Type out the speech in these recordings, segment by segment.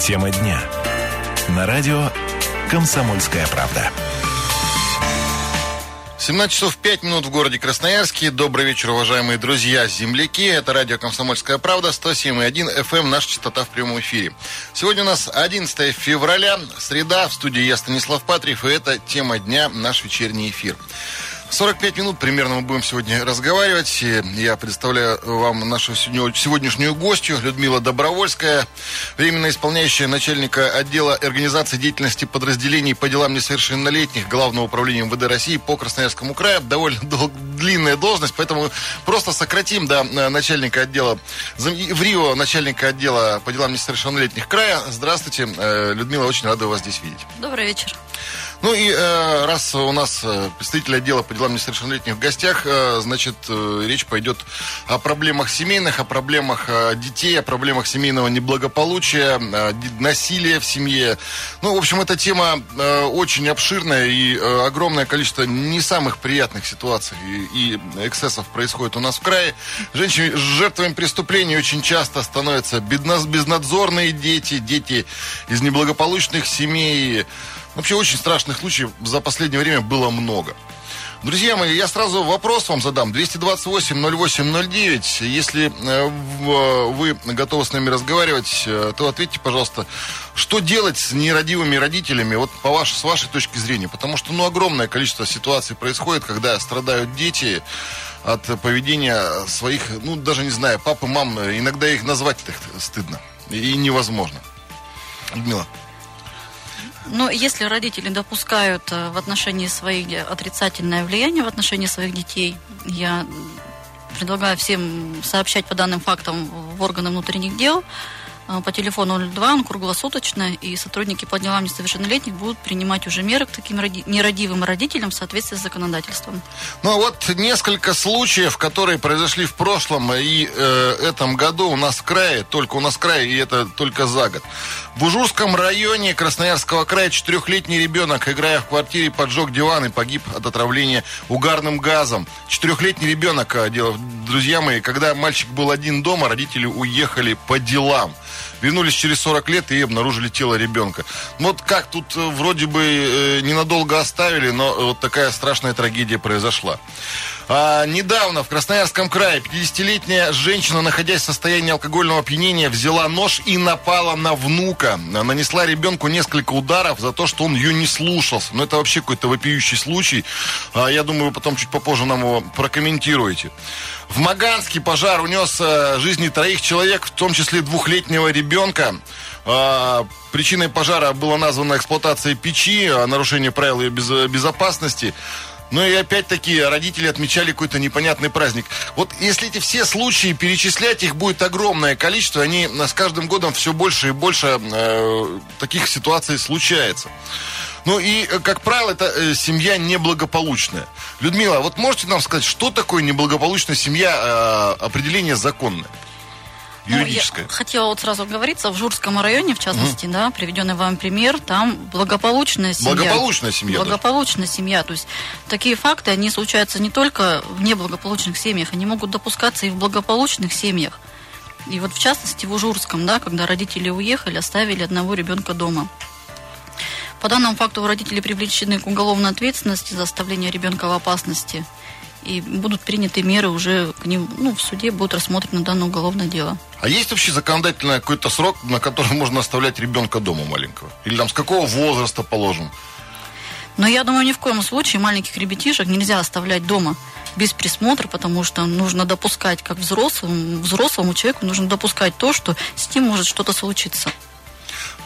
Тема дня. На радио «Комсомольская правда». 17 часов 5 минут в городе Красноярске. Добрый вечер, уважаемые друзья, земляки. Это радио «Комсомольская правда», 107,1 FM, наша частота в прямом эфире. Сегодня у нас 11 февраля, среда, в студии я Станислав Патриев, и это тема дня, наш вечерний эфир. 45 минут примерно мы будем сегодня разговаривать. Я представляю вам нашу сегодняшнюю гостью Людмила Добровольская, временно исполняющая начальника отдела организации деятельности подразделений по делам несовершеннолетних Главного управления МВД России по Красноярскому краю. Довольно дол- длинная должность, поэтому просто сократим до начальника отдела, в Рио начальника отдела по делам несовершеннолетних края. Здравствуйте, э, Людмила, очень рада вас здесь видеть. Добрый вечер. Ну и э, раз у нас э, представитель отдела по делам несовершеннолетних в гостях, э, значит, э, речь пойдет о проблемах семейных, о проблемах э, детей, о проблемах семейного неблагополучия, э, насилия в семье. Ну, в общем, эта тема э, очень обширная и э, огромное количество не самых приятных ситуаций и, и эксцессов происходит у нас в крае. Женщины жертвами преступлений очень часто становятся безнадзорные дети, дети из неблагополучных семей. Вообще очень страшных случаев за последнее время было много. Друзья мои, я сразу вопрос вам задам. 228-08-09. Если э, вы готовы с нами разговаривать, э, то ответьте, пожалуйста, что делать с нерадивыми родителями, вот по вашей, с вашей точки зрения? Потому что, ну, огромное количество ситуаций происходит, когда страдают дети от поведения своих, ну, даже не знаю, папы, мам, иногда их назвать стыдно и невозможно. Людмила. Но если родители допускают э, в отношении своих отрицательное влияние в отношении своих детей, я предлагаю всем сообщать по данным фактам в органы внутренних дел, а, по телефону 02, он круглосуточно, и сотрудники по делам несовершеннолетних будут принимать уже меры к таким роди- нерадивым родителям в соответствии с законодательством. Ну а вот несколько случаев, которые произошли в прошлом и э, этом году у нас в крае, только у нас в крае, и это только за год. В Ужурском районе Красноярского края четырехлетний ребенок, играя в квартире, поджег диван и погиб от отравления угарным газом. Четырехлетний ребенок, э, друзья мои, когда мальчик был один дома, родители уехали по делам. Вернулись через 40 лет и обнаружили тело ребенка. Ну, вот как тут э, вроде бы э, ненадолго оставили, но вот такая страшная трагедия произошла. А, недавно в Красноярском крае 50-летняя женщина, находясь в состоянии алкогольного опьянения, взяла нож и напала на внука. Нанесла ребенку несколько ударов за то, что он ее не слушался. Ну, это вообще какой-то вопиющий случай. А, я думаю, вы потом чуть попозже нам его прокомментируете. В Маганске пожар унес э, жизни троих человек, в том числе двухлетнего ребенка. А, причиной пожара была названа эксплуатация печи, а, нарушение правил безопасности. Ну и опять-таки родители отмечали какой-то непонятный праздник. Вот если эти все случаи перечислять, их будет огромное количество, они с каждым годом все больше и больше э, таких ситуаций случается. Ну и, э, как правило, это э, семья неблагополучная. Людмила, вот можете нам сказать, что такое неблагополучная семья, э, определение законное? Юридическое. Ну, я хотела вот сразу говориться, в Журском районе, в частности, угу. да, приведенный вам пример, там благополучная семья. Благополучная семья. Благополучная даже. семья. То есть такие факты, они случаются не только в неблагополучных семьях, они могут допускаться и в благополучных семьях. И вот в частности в Ужурском, да, когда родители уехали, оставили одного ребенка дома. По данному факту родители привлечены к уголовной ответственности за оставление ребенка в опасности. И будут приняты меры уже к ним, ну, в суде будет рассмотрено данное уголовное дело. А есть вообще законодательный какой-то срок, на который можно оставлять ребенка дома маленького? Или там с какого возраста положим? Но я думаю, ни в коем случае маленьких ребятишек нельзя оставлять дома без присмотра, потому что нужно допускать, как взрослому, взрослому человеку, нужно допускать то, что с ним может что-то случиться.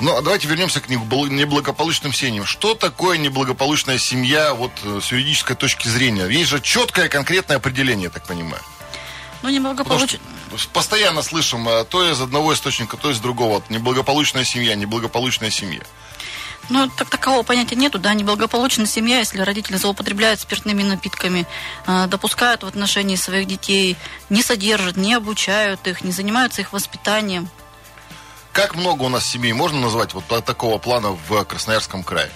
Ну, а давайте вернемся к неблагополучным семьям. Что такое неблагополучная семья вот э, с юридической точки зрения? Есть же четкое конкретное определение, я так понимаю. Ну, неблагополучная... Постоянно слышим э, то из одного источника, то из другого. Неблагополучная семья, неблагополучная семья. Ну, так такового понятия нету, да, неблагополучная семья, если родители злоупотребляют спиртными напитками, э, допускают в отношении своих детей, не содержат, не обучают их, не занимаются их воспитанием. Как много у нас семей можно назвать вот такого плана в Красноярском крае?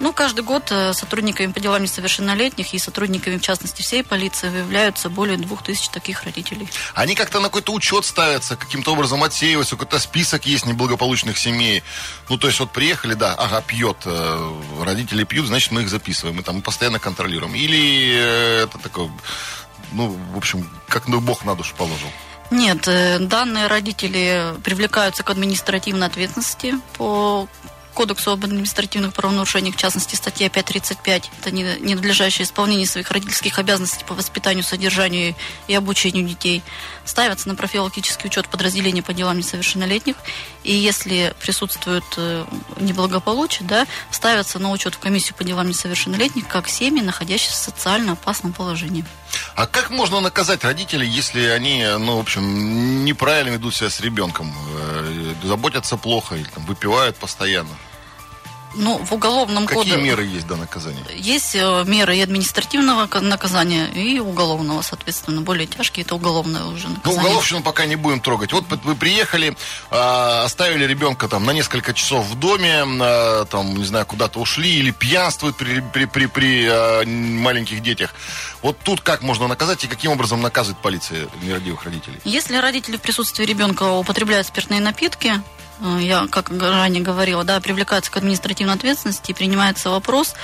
Ну, каждый год э, сотрудниками по делам несовершеннолетних и сотрудниками, в частности, всей полиции выявляются более двух тысяч таких родителей. Они как-то на какой-то учет ставятся, каким-то образом отсеиваются, какой-то список есть неблагополучных семей. Ну, то есть вот приехали, да, ага, пьет, э, родители пьют, значит, мы их записываем, мы там постоянно контролируем. Или э, это такое, ну, в общем, как ну, Бог на душу положил. Нет, данные родители привлекаются к административной ответственности по Кодексу об административных правонарушениях, в частности, статья 535, это ненадлежащее исполнение своих родительских обязанностей по воспитанию, содержанию и обучению детей, ставятся на профилактический учет подразделения по делам несовершеннолетних, и если присутствует э, неблагополучие, да, ставятся на учет в комиссию по делам несовершеннолетних как семьи, находящиеся в социально опасном положении. А как можно наказать родителей, если они, ну, в общем, неправильно ведут себя с ребенком, э, заботятся плохо или там, выпивают постоянно? Ну, в уголовном Какие кодексе... меры есть до наказания? Есть э, меры и административного наказания, и уголовного, соответственно. Более тяжкие это уголовное уже Ну, наказание. уголовщину пока не будем трогать. Вот вы приехали, а, оставили ребенка там на несколько часов в доме, а, там, не знаю, куда-то ушли, или пьянствуют при, при, при, при а, маленьких детях. Вот тут как можно наказать и каким образом наказывает полиция нерадивых родителей? Если родители в присутствии ребенка употребляют спиртные напитки, я, как ранее говорила, да, привлекается к административной ответственности и принимается вопрос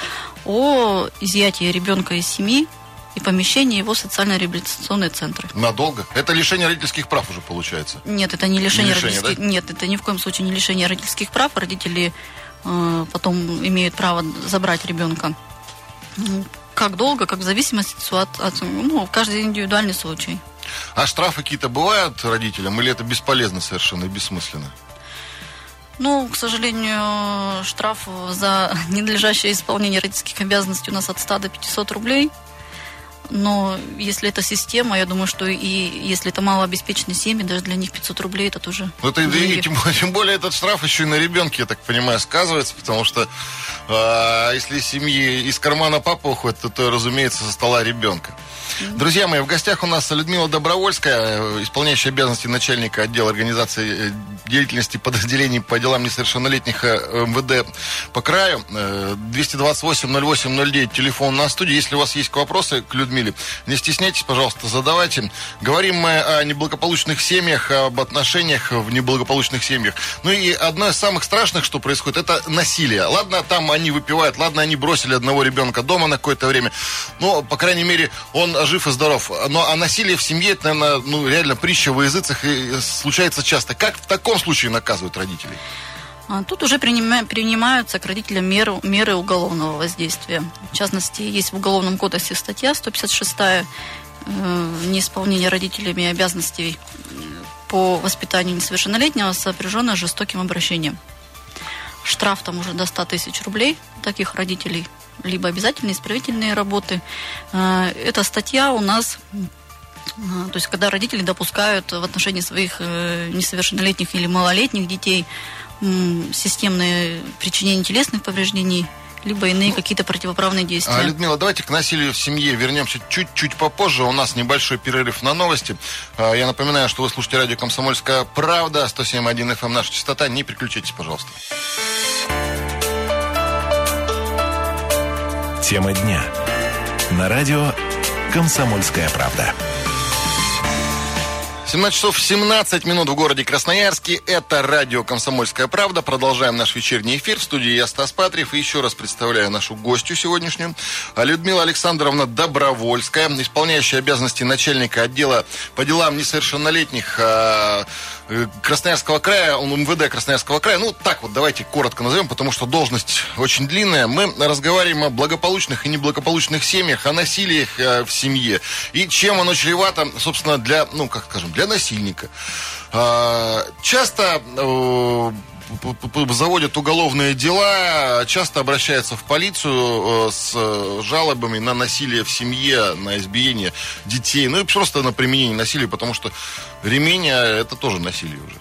о изъятии ребенка из семьи и помещении его в социально-реабилитационные центры. Надолго? Это лишение родительских прав уже получается? Нет, это не лишение, Не лишение, родительских... да? Нет, это ни в коем случае не лишение родительских прав. Родители э, потом имеют право забрать ребенка. Ну, Как долго, как в зависимости от, от ну, каждый индивидуальный случай. А штрафы какие-то бывают родителям или это бесполезно совершенно и бессмысленно? Ну, к сожалению, штраф за ненадлежащее исполнение родительских обязанностей у нас от 100 до 500 рублей. Но если это система, я думаю, что и если это малообеспеченные семьи, даже для них 500 рублей это тоже Ну, это, и, тем, тем более этот штраф еще и на ребенке, я так понимаю, сказывается, потому что э, если семьи из кармана папа уходит, то, то, разумеется, со стола ребенка. Друзья мои, в гостях у нас Людмила Добровольская, э, исполняющая обязанности начальника отдела организации э, деятельности подразделений по делам несовершеннолетних э, МВД по краю. Э, 228-08-09, телефон на студии. Если у вас есть вопросы к Людмиле, не стесняйтесь, пожалуйста, задавайте. Говорим мы о неблагополучных семьях, об отношениях в неблагополучных семьях. Ну и одно из самых страшных, что происходит, это насилие. Ладно, там они выпивают, ладно, они бросили одного ребенка дома на какое-то время, но, по крайней мере, он жив и здоров. Но а насилие в семье, это, наверное, ну, реально притча во языцах и случается часто. Как в таком случае наказывают родителей? А Тут уже принима- принимаются к родителям меры, меры уголовного воздействия. В частности, есть в Уголовном кодексе статья 156 э, неисполнение родителями обязанностей э, по воспитанию несовершеннолетнего сопряжено с жестоким обращением. Штраф там уже до 100 тысяч рублей таких родителей, либо обязательные исправительные работы. Э, Эта статья у нас а, то есть, когда родители допускают в отношении своих э, несовершеннолетних или малолетних детей системное причинение телесных повреждений, либо иные какие-то противоправные действия. А, Людмила, давайте к насилию в семье вернемся чуть-чуть попозже. У нас небольшой перерыв на новости. А, Я напоминаю, что вы слушаете радио «Комсомольская правда», 107.1 FM, наша частота. Не переключайтесь, пожалуйста. Тема дня. На радио «Комсомольская правда». 17 часов 17 минут в городе Красноярске. Это радио «Комсомольская правда». Продолжаем наш вечерний эфир. В студии я, Стас Патриев. И еще раз представляю нашу гостью сегодняшнюю. А Людмила Александровна Добровольская, исполняющая обязанности начальника отдела по делам несовершеннолетних а, Красноярского края, он МВД Красноярского края. Ну, так вот, давайте коротко назовем, потому что должность очень длинная. Мы разговариваем о благополучных и неблагополучных семьях, о насилиях э, в семье. И чем оно чревато, собственно, для, ну, как скажем, для насильника. А, Часто э, заводят уголовные дела, часто обращаются в полицию э, с э, жалобами на насилие в семье, на избиение детей, ну и просто на применение насилия, потому что ремень э, это тоже насилие уже.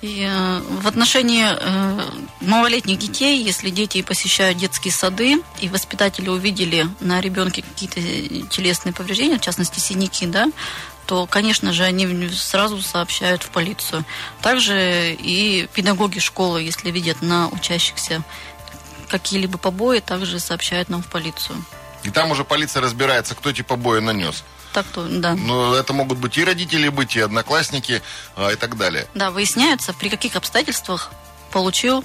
И, э, в отношении малолетних детей, если дети посещают детские сады, и воспитатели увидели на ребенке какие-то телесные повреждения, в частности синяки, да, то, конечно же, они сразу сообщают в полицию. Также и педагоги школы, если видят на учащихся какие-либо побои, также сообщают нам в полицию. И там уже полиция разбирается, кто эти побои нанес. Так то, да. Но это могут быть и родители быть, и одноклассники, а, и так далее. Да, выясняется, при каких обстоятельствах получил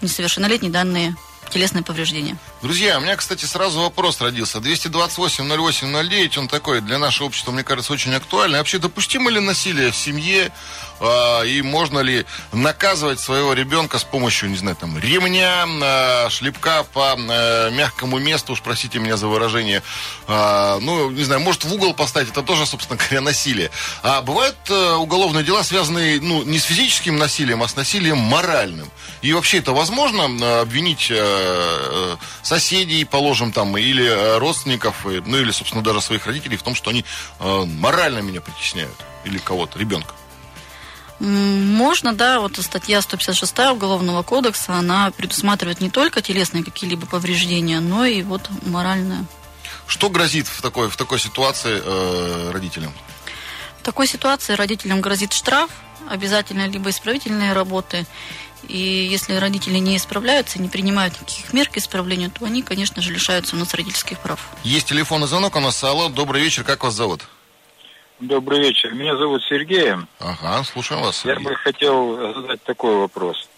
несовершеннолетний данные телесные повреждения. Друзья, у меня, кстати, сразу вопрос родился. 228-08-09, он такой для нашего общества, мне кажется, очень актуальный. Вообще, допустимо ли насилие в семье? Э, и можно ли наказывать своего ребенка с помощью, не знаю, там, ремня, э, шлепка по э, мягкому месту, уж простите меня за выражение. Э, ну, не знаю, может в угол поставить, это тоже, собственно говоря, насилие. А бывают э, уголовные дела, связанные, ну, не с физическим насилием, а с насилием моральным. И вообще это возможно э, обвинить э, э соседей, положим, там, или э, родственников, ну, или, собственно, даже своих родителей в том, что они э, морально меня притесняют. Или кого-то, ребенка. Можно, да, вот статья 156 Уголовного кодекса, она предусматривает не только телесные какие-либо повреждения, но и вот моральное. Что грозит в такой, в такой ситуации э, родителям? В такой ситуации родителям грозит штраф, обязательно либо исправительные работы, и если родители не исправляются, не принимают никаких мер к исправлению, то они, конечно же, лишаются у нас родительских прав. Есть телефонный звонок у нас. Алло, добрый вечер, как вас зовут? Добрый вечер. Меня зовут Сергей. Ага, слушаем вас. Сергей. Я бы хотел задать такой вопрос.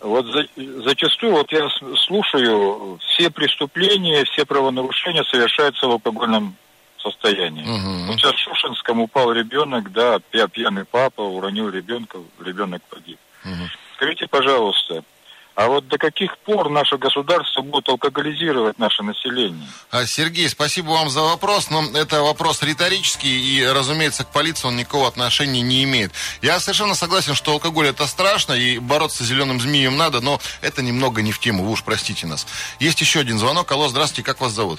Вот за, зачастую вот я слушаю, все преступления, все правонарушения совершаются в алкогольном состоянии. Угу. Вот сейчас в Шушинском упал ребенок, да, пьяный папа уронил ребенка, ребенок погиб. Угу. Скажите, пожалуйста, а вот до каких пор наше государство будет алкоголизировать наше население? А, Сергей, спасибо вам за вопрос, но это вопрос риторический, и, разумеется, к полиции он никакого отношения не имеет. Я совершенно согласен, что алкоголь это страшно, и бороться с зеленым змеем надо, но это немного не в тему, вы уж простите нас. Есть еще один звонок. Алло, здравствуйте, как вас зовут?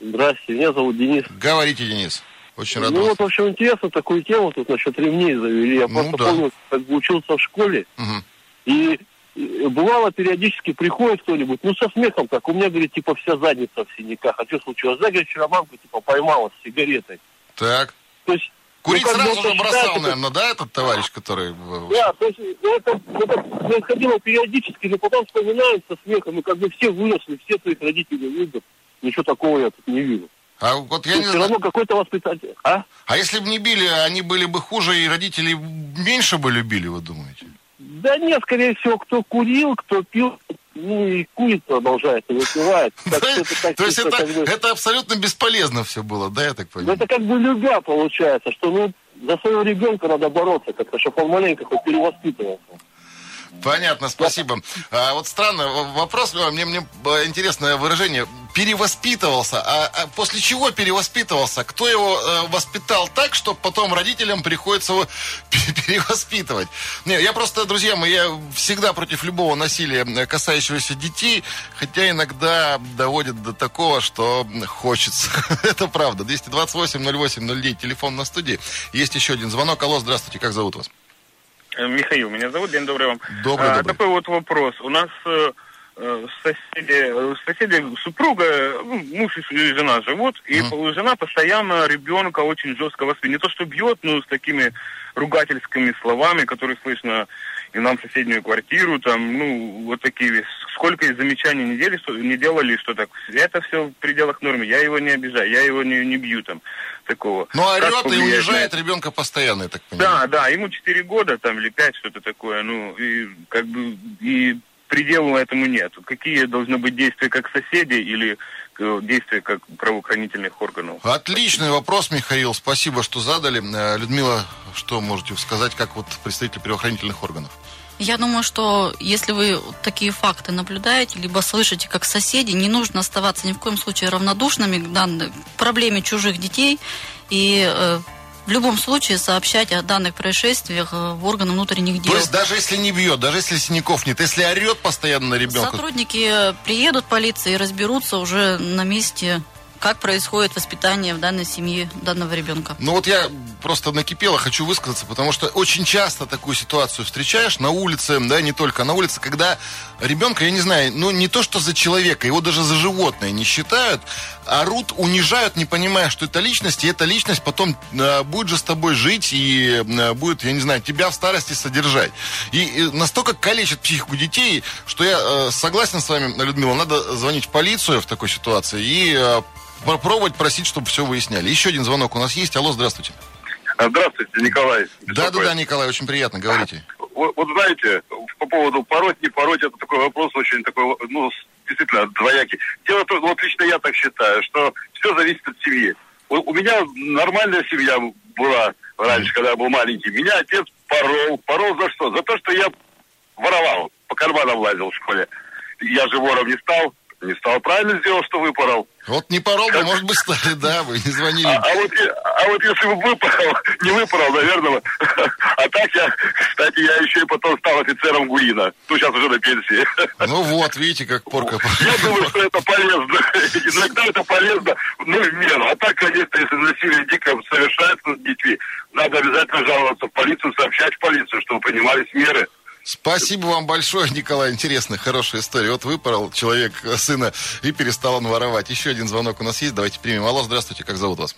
Здравствуйте, меня зовут Денис. Говорите, Денис. Очень рад Ну вас. вот, в общем, интересно, такую тему тут насчет ремней завели. Я ну, просто да. помню, как бы учился в школе, угу. И бывало периодически приходит кто-нибудь, ну со смехом так, у меня, говорит, типа вся задница в синяках. А что случилось? Да, говорит, вчера мамка типа поймала с сигаретой. Так. То есть Курить ну, сразу же бросал, считается, наверное, да, этот товарищ, который... Да, то есть ну, это, это происходило периодически, но потом вспоминаем со смехом, и как бы все выросли, все своих родителей любят. Ничего такого я тут не вижу. А вот я не все равно какой-то воспитатель. А? а если бы не били, они были бы хуже, и родители меньше бы любили, вы думаете? Да нет, скорее всего, кто курил, кто пил, ну и курит продолжает, и выпивает. То есть это абсолютно бесполезно все было, да, я так понимаю? Ну это как бы любя получается, что ну за своего ребенка надо бороться как-то, чтобы он маленько хоть перевоспитывался. Понятно, спасибо. А, вот странно вопрос, мне, мне интересное выражение. Перевоспитывался. А, а после чего перевоспитывался? Кто его э, воспитал так, что потом родителям приходится его перевоспитывать? Не, я просто, друзья мои, я всегда против любого насилия, э, касающегося детей, хотя иногда доводит до такого, что хочется. Это правда. 228-08-09, телефон на студии. Есть еще один звонок. Алло, здравствуйте, как зовут вас? Э, Михаил, меня зовут, день добрый вам. Добрый, а, добрый. Такой вот вопрос. У нас э, э соседи, соседи супруга, ну, муж и жена живут, и uh-huh. жена постоянно ребенка очень жестко воспитывает. Не то, что бьет, но с такими ругательскими словами, которые слышно и нам соседнюю квартиру, там, ну, вот такие, сколько замечаний не, делали, что, не делали, что так, это все в пределах нормы, я его не обижаю, я его не, не бью, там, такого. Ну, орет и унижает ребенка постоянно, я так понимаю. Да, да, ему 4 года, там, или 5, что-то такое, ну, и как бы, и предела этому нет. Какие должны быть действия как соседей или действия как правоохранительных органов? Отличный вопрос, Михаил. Спасибо, что задали. Э, Людмила, что можете сказать, как вот представитель правоохранительных органов? Я думаю, что если вы такие факты наблюдаете, либо слышите как соседи, не нужно оставаться ни в коем случае равнодушными к данной проблеме чужих детей и э, в любом случае сообщать о данных происшествиях э, в органы внутренних дел. То есть даже если не бьет, даже если синяков нет, если орет постоянно на ребенка? Сотрудники приедут полиции и разберутся уже на месте как происходит воспитание в данной семье данного ребенка? Ну вот я просто накипело, хочу высказаться, потому что очень часто такую ситуацию встречаешь на улице, да, не только на улице, когда ребенка, я не знаю, ну не то что за человека, его даже за животное не считают, орут, унижают, не понимая, что это личность, и эта личность потом э, будет же с тобой жить и э, будет, я не знаю, тебя в старости содержать. И, и настолько калечит психику детей, что я э, согласен с вами, Людмила, надо звонить в полицию в такой ситуации и э, попробовать просить, чтобы все выясняли. Еще один звонок у нас есть. Алло, здравствуйте. Здравствуйте, Николай. Да, да, да, Николай, очень приятно, говорите. Вот, вот знаете, по поводу пороть, не пороть, это такой вопрос очень такой, ну, действительно, двоякий. Дело том, вот лично я так считаю, что все зависит от семьи. У, у меня нормальная семья была раньше, когда я был маленький. Меня отец порол. Порол за что? За то, что я воровал, по карманам лазил в школе. Я же вором не стал, не стал. Правильно сделал, что выпорол. Вот не порол, как... может быть, стали, да, вы не звонили. А, а, вот, а вот если бы выпорол, не выпорол, наверное. А так я, кстати, я еще и потом стал офицером ГУИНа. Ну, сейчас уже на пенсии. Ну вот, видите, как порка. Я думаю, что это полезно. Иногда это полезно, ну, в меру. А так, конечно, если насилие дико совершается над детьми, надо обязательно жаловаться в полицию, сообщать в полицию, чтобы принимались меры. Спасибо вам большое, Николай. Интересная, хорошая история. Вот выпорол человек сына и перестал он воровать. Еще один звонок у нас есть. Давайте примем. Алло, здравствуйте. Как зовут вас?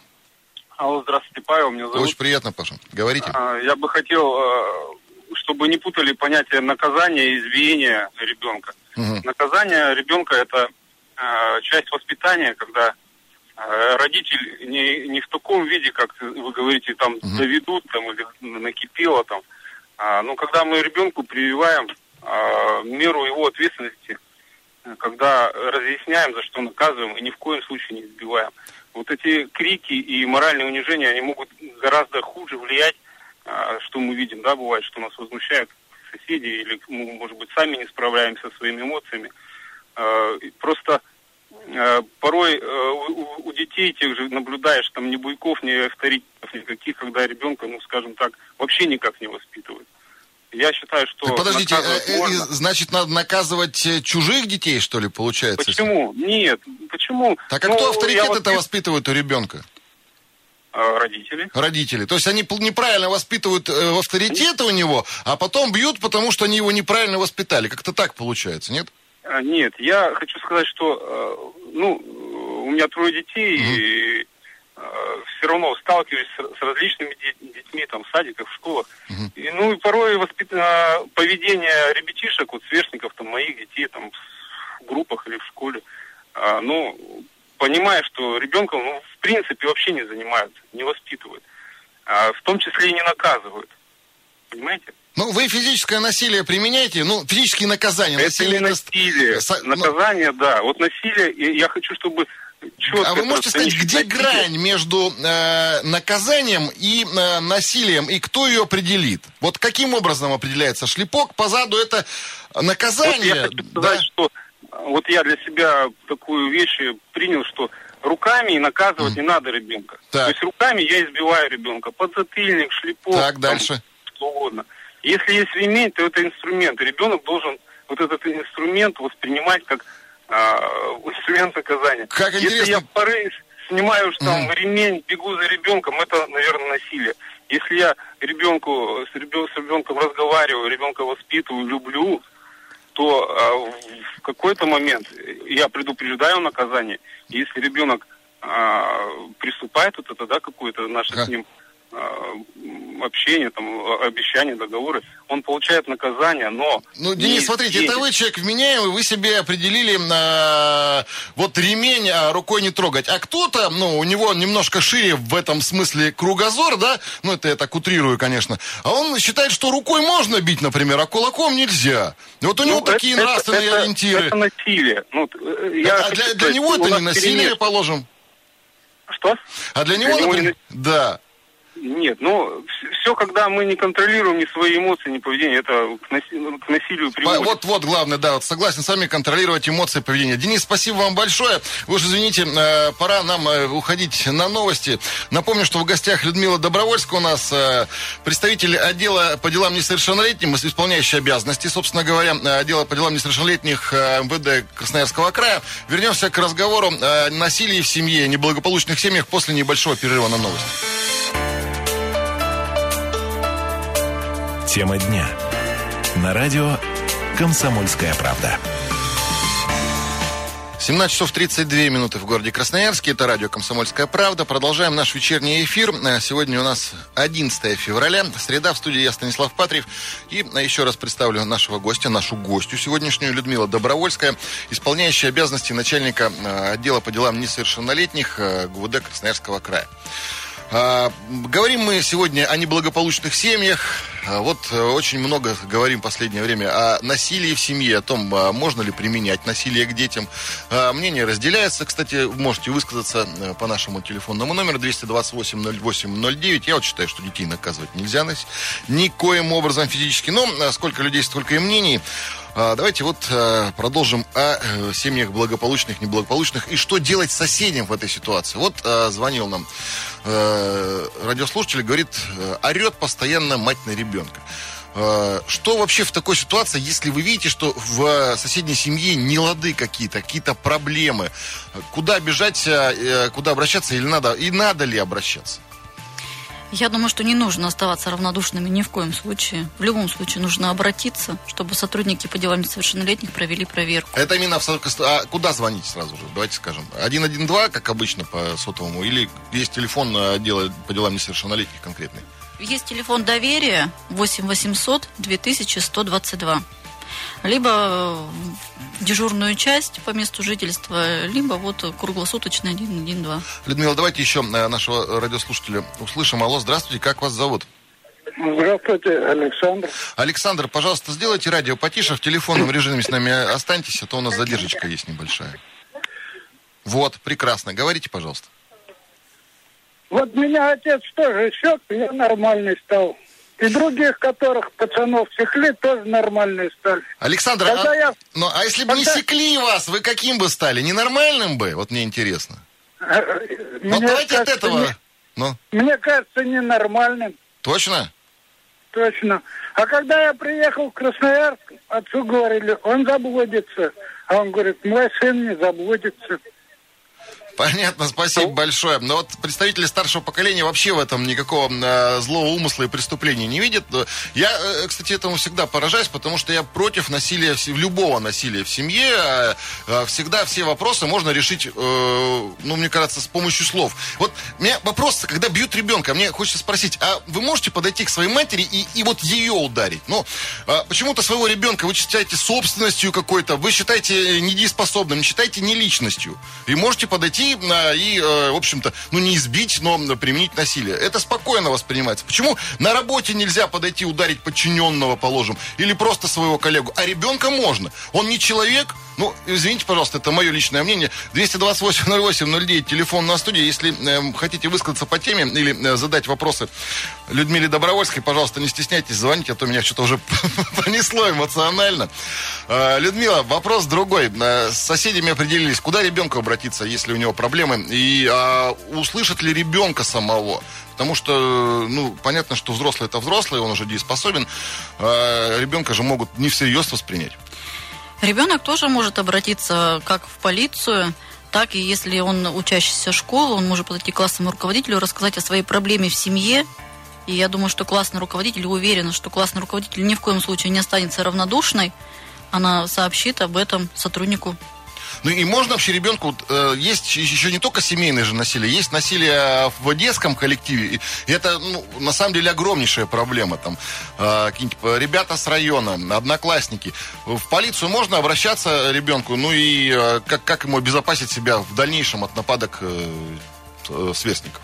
Алло, здравствуйте, Павел. Меня зовут. Очень приятно, Паша. Говорите. А, я бы хотел, э, чтобы не путали понятие наказания и избиения ребенка. Угу. Наказание ребенка это э, часть воспитания, когда э, родитель не, не в таком виде, как вы говорите, там угу. доведут, там, или накипело, там, а, ну, когда мы ребенку прививаем а, меру его ответственности, когда разъясняем, за что наказываем, и ни в коем случае не избиваем. Вот эти крики и моральные унижения, они могут гораздо хуже влиять, а, что мы видим, да, бывает, что нас возмущают соседи, или мы, может быть, сами не справляемся со своими эмоциями. Просто порой а, у, детей тех же наблюдаешь, там ни буйков, ни авторитетов никаких, когда ребенка, ну, скажем так, вообще никак не воспитывают. Я считаю, что... Так подождите, э, можно... значит, надо наказывать э, чужих детей, что ли, получается? Почему? Нет, почему? Так а ну, кто авторитет это вот... воспитывает у ребенка? А, родители. Родители. То есть они неправильно воспитывают э, авторитета у него, а потом бьют, потому что они его неправильно воспитали. Как-то так получается, нет? А, нет, я хочу сказать, что, ну, у меня трое детей, угу. и все равно сталкиваюсь с, различными детьми, там, в садиках, в школах. Угу. И, ну, и порой воспит... поведение ребятишек, вот сверстников, там, моих детей, там, в группах или в школе, а, ну, понимая, что ребенком, ну, в принципе, вообще не занимаются, не воспитывают. А, в том числе и не наказывают. Понимаете? Ну, вы физическое насилие применяете? Ну, физические наказания. Это насилие, не насилие. Со... Наказание, да. Вот насилие, я хочу, чтобы четко. А вы можете сказать, где грань между э, наказанием и э, насилием, и кто ее определит? Вот каким образом определяется шлепок по заду? Это наказание? Вот я хочу сказать, да? что вот я для себя такую вещь принял, что руками наказывать mm. не надо ребенка. Так. То есть руками я избиваю ребенка. Подзатыльник, шлепок. Так, дальше. Там, что угодно. Если есть ремень, то это инструмент. ребенок должен вот этот инструмент воспринимать как а, инструмент наказания. Как интересно. Если я в поры снимаю там mm. ремень, бегу за ребенком, это, наверное, насилие. Если я ребенку с, ребен, с ребенком разговариваю, ребенка воспитываю, люблю, то а, в какой-то момент я предупреждаю наказание. Если ребенок а, приступает, вот это да, какое-то наше как? с ним общение, там, обещания, договоры, он получает наказание, но... Ну, Денис, смотрите, денег. это вы человек вменяемый, вы себе определили э, вот ремень а, рукой не трогать. А кто-то, ну, у него немножко шире в этом смысле кругозор, да, ну, это я так утрирую, конечно, а он считает, что рукой можно бить, например, а кулаком нельзя. И вот у него ну, такие это, нравственные это, ориентиры. Это насилие. Ну, э, я а для, для него это не насилие, перемеш... положим. Что? А для него, для например, него... да. Нет, ну, все, когда мы не контролируем ни свои эмоции, ни поведение, это к, наси- ну, к насилию приводит. Вот, вот, главное, да, вот согласен с вами, контролировать эмоции, поведение. Денис, спасибо вам большое. Вы уж извините, э, пора нам э, уходить на новости. Напомню, что в гостях Людмила Добровольская у нас, э, представитель отдела по делам несовершеннолетних, исполняющий обязанности, собственно говоря, отдела по делам несовершеннолетних МВД Красноярского края. Вернемся к разговору о насилии в семье, неблагополучных семьях после небольшого перерыва на новости. Тема дня. На радио «Комсомольская правда». 17 часов 32 минуты в городе Красноярске. Это радио «Комсомольская правда». Продолжаем наш вечерний эфир. Э, сегодня у нас 11 февраля. Среда. В студии я, Станислав Патриев. И э, еще раз представлю нашего гостя, нашу гостью сегодняшнюю, Людмила Добровольская, исполняющая обязанности начальника э, отдела по делам несовершеннолетних ГУВД Красноярского края. А, говорим мы сегодня о неблагополучных семьях. А, вот э, очень много говорим в последнее время о насилии в семье, о том, а, можно ли применять насилие к детям. Мнение разделяется. Кстати, можете высказаться э, по нашему телефонному номеру 228-08-09. Я вот считаю, что детей наказывать нельзя никоим образом физически. Но сколько людей, столько и мнений. Давайте вот продолжим о э, семьях благополучных, неблагополучных и что делать соседям в этой ситуации. Вот звонил нам э, радиослушатель говорит, э, орет постоянно мать на ребенка. Э, что вообще в такой ситуации, если вы видите, что в соседней семье не лады какие-то, какие-то проблемы? Куда бежать, э, куда обращаться или надо, и надо ли обращаться? Я думаю, что не нужно оставаться равнодушными ни в коем случае. В любом случае нужно обратиться, чтобы сотрудники по делам несовершеннолетних провели проверку. Это именно в... А куда звонить сразу же? Давайте скажем. 112, как обычно по сотовому, или есть телефон отдела по делам несовершеннолетних конкретный? Есть телефон доверия 8 800 2122 либо дежурную часть по месту жительства, либо вот круглосуточно 112. Людмила, давайте еще э, нашего радиослушателя услышим. Алло, здравствуйте, как вас зовут? Здравствуйте, Александр. Александр, пожалуйста, сделайте радио потише, в телефонном режиме с нами останьтесь, а то у нас задержечка есть небольшая. Вот, прекрасно. Говорите, пожалуйста. Вот меня отец тоже сек, я нормальный стал. И других, которых пацанов секли, тоже нормальные стали. Александр, а, я... ну, а если бы Когда... не секли вас, вы каким бы стали? Ненормальным бы? Вот мне интересно. А, мне вот давайте кажется, от этого. Не... Ну. Мне кажется, ненормальным. Точно? Точно. А когда я приехал в Красноярск, отцу говорили, он заблудится. А он говорит, мой сын не заблудится. Понятно, спасибо ну. большое. Но вот представители старшего поколения вообще в этом никакого э, злого умысла и преступления не видят. Я, э, кстати, этому всегда поражаюсь, потому что я против насилия, любого насилия в семье. Э, э, всегда все вопросы можно решить, э, ну, мне кажется, с помощью слов. Вот у меня вопрос, когда бьют ребенка, мне хочется спросить, а вы можете подойти к своей матери и, и вот ее ударить? Ну, э, почему-то своего ребенка вы считаете собственностью какой-то, вы считаете недееспособным, не считаете не личностью. И можете подойти прийти и, э, в общем-то, ну не избить, но применить насилие. Это спокойно воспринимается. Почему на работе нельзя подойти ударить подчиненного, положим, или просто своего коллегу, а ребенка можно? Он не человек, ну, извините, пожалуйста, это мое личное мнение. 228-08-09, телефон на студии. Если э, хотите высказаться по теме или э, задать вопросы Людмиле Добровольской, пожалуйста, не стесняйтесь, звоните, а то меня что-то уже понесло эмоционально. Э, Людмила, вопрос другой. Э, с соседями определились, куда ребенку обратиться, если у него проблемы, и э, услышит ли ребенка самого. Потому что, ну, понятно, что взрослый это взрослый, он уже дееспособен. Э, ребенка же могут не всерьез воспринять. Ребенок тоже может обратиться как в полицию, так и если он учащийся школы, он может подойти к классному руководителю, рассказать о своей проблеме в семье. И я думаю, что классный руководитель уверен, что классный руководитель ни в коем случае не останется равнодушной. Она сообщит об этом сотруднику ну и можно вообще ребенку... Э, есть еще не только семейное же насилие, есть насилие в детском коллективе. И это, ну, на самом деле, огромнейшая проблема. Там э, какие-нибудь ребята с района, одноклассники. В полицию можно обращаться ребенку, ну и э, как, как ему обезопасить себя в дальнейшем от нападок э, э сверстников?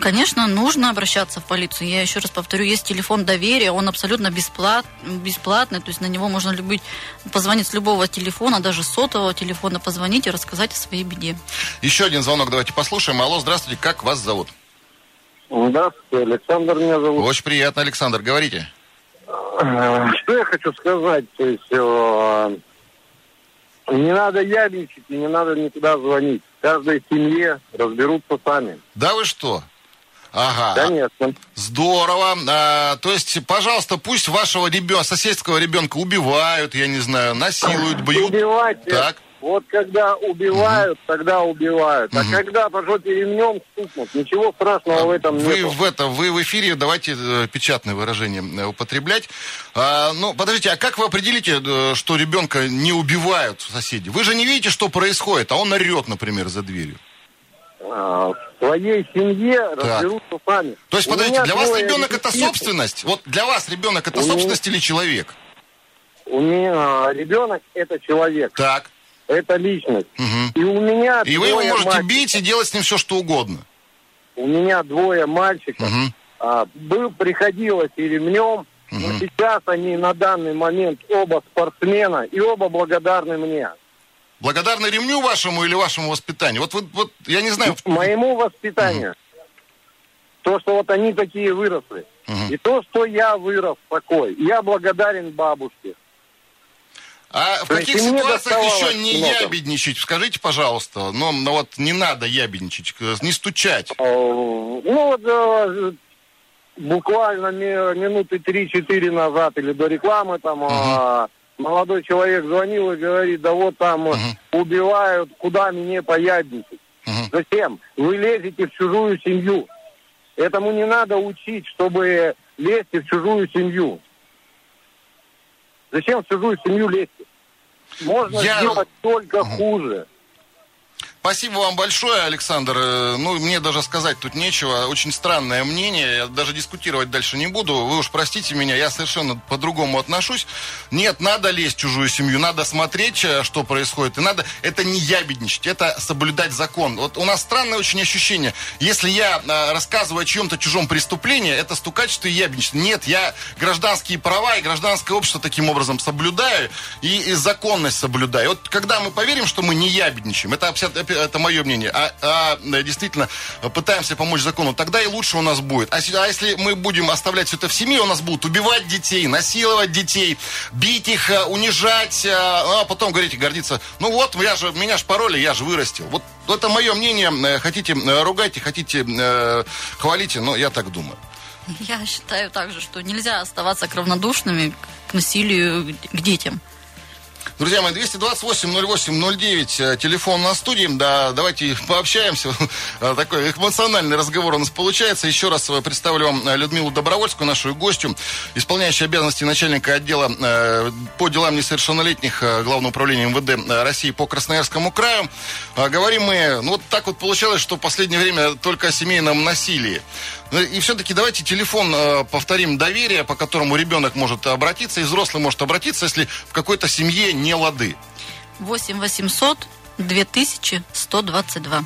Конечно, нужно обращаться в полицию. Я еще раз повторю, есть телефон доверия, он абсолютно бесплат, бесплатный, то есть на него можно любить, позвонить с любого телефона, даже с сотового телефона, позвонить и рассказать о своей беде. Еще один звонок давайте послушаем. Алло, здравствуйте, как вас зовут? Здравствуйте, Александр меня зовут. Очень приятно, Александр, говорите. Что я хочу сказать, то есть э, не надо ябничать и не надо никуда звонить. В каждой семье разберутся сами. Да вы что? Ага. Конечно. Здорово. А, то есть, пожалуйста, пусть вашего ребенка, соседского ребенка убивают, я не знаю, насилуют, бьют. Убивать, так. Вот когда убивают, угу. тогда убивают. Угу. А когда по жопе ремнем стукнут, ничего страшного а в этом вы нет. В это, вы в эфире давайте э, печатное выражение э, употреблять. А, ну, подождите, а как вы определите, э, что ребенка не убивают соседи? Вы же не видите, что происходит, а он орет, например, за дверью. А, в своей семье так. разберутся сами. То есть, подождите, для вас ребенок это собственность? Вот для вас ребенок это собственность или человек? У меня ребенок это человек. Так. Это личность. Угу. И у меня И вы его можете мальчиков. бить и делать с ним все, что угодно. У меня двое мальчиков. Угу. А, был, приходилось и ремнем, угу. но сейчас они на данный момент оба спортсмена и оба благодарны мне. Благодарны ремню вашему или вашему воспитанию? Вот, вот, вот я не знаю. Моему воспитанию. Угу. То, что вот они такие выросли. Угу. И то, что я вырос такой. Я благодарен бабушке. А в каких ситуациях еще не много. ябедничать? Скажите, пожалуйста. Но, но вот не надо ябедничать, не стучать. Ну вот э, буквально минуты 3-4 назад или до рекламы там угу. Молодой человек звонил и говорит, да вот там угу. убивают, куда мне поябничать. Угу. Зачем? Вы лезете в чужую семью. Этому не надо учить, чтобы лезть в чужую семью. Зачем в чужую семью лезть? Можно Я... сделать только хуже. Спасибо вам большое, Александр. Э, ну, мне даже сказать тут нечего. Очень странное мнение. Я даже дискутировать дальше не буду. Вы уж простите меня, я совершенно по-другому отношусь. Нет, надо лезть в чужую семью, надо смотреть, э, что происходит. И надо, это не ябедничать, это соблюдать закон. Вот у нас странное очень ощущение. Если я э, рассказываю о чьем-то чужом преступлении, это стукачество и ябедничество. Нет, я гражданские права и гражданское общество таким образом соблюдаю и, и законность соблюдаю. Вот когда мы поверим, что мы не ябедничаем, это это мое мнение, а, а действительно пытаемся помочь закону, тогда и лучше у нас будет. А, а если мы будем оставлять все это в семье, у нас будут убивать детей, насиловать детей, бить их, э, унижать, э, а потом говорить и гордиться, ну вот, я же, меня же пароли, я же вырастил. Вот это мое мнение, э, хотите ругайте, хотите хвалите, но я так думаю. Я считаю также, что нельзя оставаться равнодушными к насилию к детям. Друзья мои, 228-08-09, э, телефон на студии. Да, давайте пообщаемся. Э, такой эмоциональный разговор у нас получается. Еще раз э, представлю вам Людмилу Добровольскую, нашу гостью, исполняющую обязанности начальника отдела по делам несовершеннолетних Главного управления МВД России по Красноярскому краю. Говорим мы, ну вот так вот получалось, что в последнее время только о семейном насилии. Ну, и все-таки давайте телефон э, повторим доверие, по которому ребенок может обратиться, и взрослый может обратиться, если в какой-то семье не лады. 8 800 2122.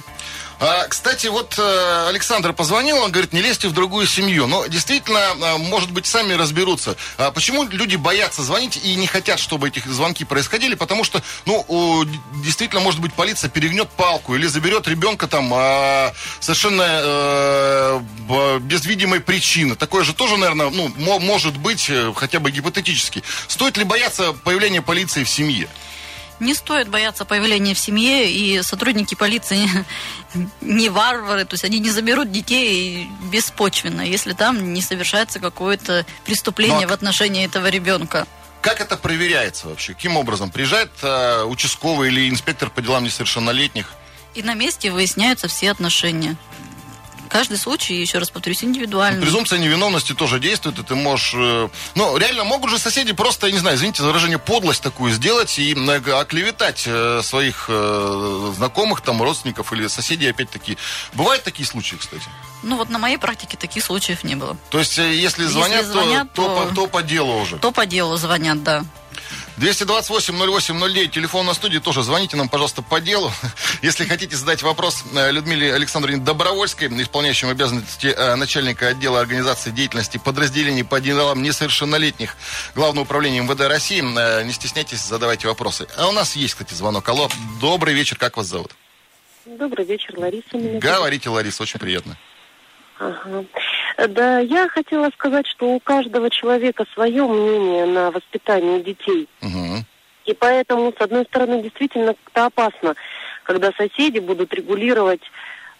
А, кстати, вот э, Александр позвонил, он говорит, не лезьте в другую семью. Но действительно, э, может быть, сами разберутся. А почему люди боятся звонить и не хотят, чтобы эти звонки происходили? Потому что, ну, действительно, может быть, полиция перегнет палку или заберет ребенка там а, совершенно э, без видимой причины. Такое же тоже, наверное, ну, может быть, хотя бы гипотетически. Стоит ли бояться появления полиции в семье? Не стоит бояться появления в семье, и сотрудники полиции не варвары, то есть они не заберут детей беспочвенно, если там не совершается какое-то преступление Но... Ну, а в отношении этого ребенка. Как это проверяется вообще? Каким образом? Приезжает э, участковый или инспектор по делам несовершеннолетних? И на месте выясняются все отношения каждый случай, еще раз повторюсь, индивидуально. Ну, презумпция невиновности тоже действует, и ты можешь... Э, ну, реально, могут же соседи просто, я не знаю, извините за выражение, подлость такую сделать и оклеветать э, своих э, знакомых, там, родственников или соседей, опять-таки. Бывают такие случаи, кстати? Ну, вот на моей практике таких случаев не было. То есть, если звонят, если звонят то, то, то, то по делу уже? То по делу звонят, да. 228-08-09, телефон на студии тоже. Звоните нам, пожалуйста, по делу. Если хотите задать вопрос э, Людмиле Александровне Добровольской, исполняющим обязанности э, начальника отдела организации деятельности подразделений по делам несовершеннолетних Главного управления МВД России, э, не стесняйтесь, задавайте вопросы. А у нас есть, кстати, звонок. Алло, добрый вечер, как вас зовут? Добрый вечер, Лариса. Меня Говорите, Лариса, очень приятно. Ага. Да, я хотела сказать, что у каждого человека свое мнение на воспитание детей. Угу. И поэтому, с одной стороны, действительно как-то опасно, когда соседи будут регулировать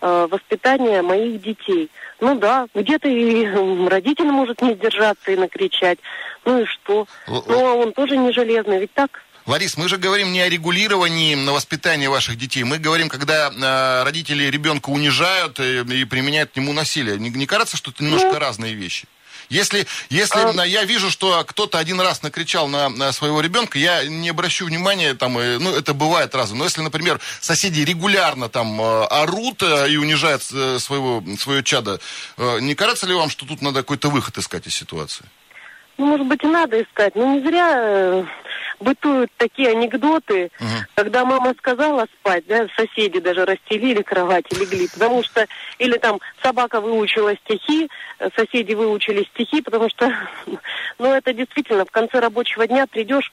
э, воспитание моих детей. Ну да, где-то и родитель может не сдержаться и накричать. Ну и что? Но он тоже не железный, ведь так? Ларис, мы же говорим не о регулировании на воспитание ваших детей. Мы говорим, когда э, родители ребенка унижают и, и применяют к нему насилие. Не, не кажется, что это немножко ну, разные вещи? Если, если а... я вижу, что кто-то один раз накричал на, на своего ребенка, я не обращу внимания, там, э, ну, это бывает разом. Но если, например, соседи регулярно там э, орут э, и унижают своего, свое чадо, не кажется ли вам, что тут надо какой-то выход искать из ситуации? Ну, может быть, и надо искать. Но не зря бытуют такие анекдоты, угу. когда мама сказала спать, да, соседи даже расстелили кровать и легли, потому что, или там собака выучила стихи, э, соседи выучили стихи, потому что, ну, это действительно, в конце рабочего дня придешь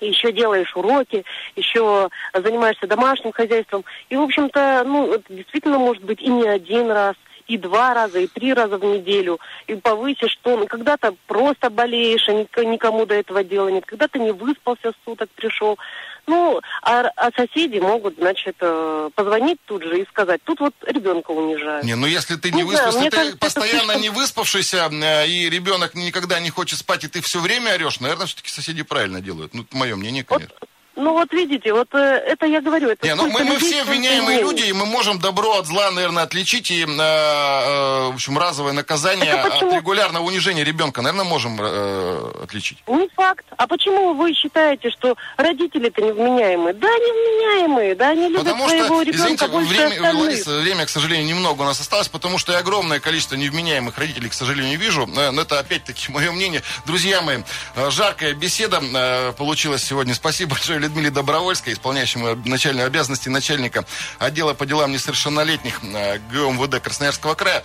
еще делаешь уроки, еще занимаешься домашним хозяйством. И, в общем-то, ну, это действительно может быть и не один раз и два раза, и три раза в неделю, и повысишь тон. Когда-то просто болеешь, а никому до этого дела нет. Когда-то не выспался суток, пришел. Ну, а, а соседи могут, значит, э, позвонить тут же и сказать, тут вот ребенка унижают. Не, ну если ты не ну, выспался, ты кажется, постоянно слишком... не выспавшийся, э, и ребенок никогда не хочет спать, и ты все время орешь, наверное, все-таки соседи правильно делают. Ну, мое мнение, конечно. Вот ну вот видите, вот э, это я говорю. Это Не, ну мы, мы все вменяемые люди, и мы можем добро от зла, наверное, отличить. И, э, э, в общем, разовое наказание от регулярного унижения ребенка, наверное, можем э, отличить. Не факт. А почему вы считаете, что родители-то невменяемые? Да, невменяемые, да, они любят потому своего что, ребенка извините, больше время. Лариса, время, к сожалению, немного у нас осталось, потому что я огромное количество невменяемых родителей, к сожалению, вижу. Но это, опять-таки, мое мнение. Друзья мои, э, жаркая беседа э, получилась сегодня. Спасибо большое, Людмиле Добровольской, исполняющему начальные обязанности начальника отдела по делам несовершеннолетних э, ГУМВД Красноярского края.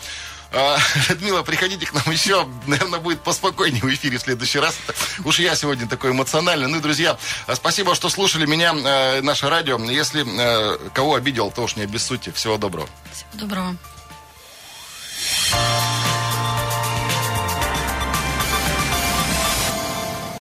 А, Людмила, приходите к нам еще. Наверное, будет поспокойнее в эфире в следующий раз. Уж я сегодня такой эмоциональный. Ну и, друзья, спасибо, что слушали меня, э, наше радио. Если э, кого обидел, то уж не обессудьте. Всего доброго. Всего доброго.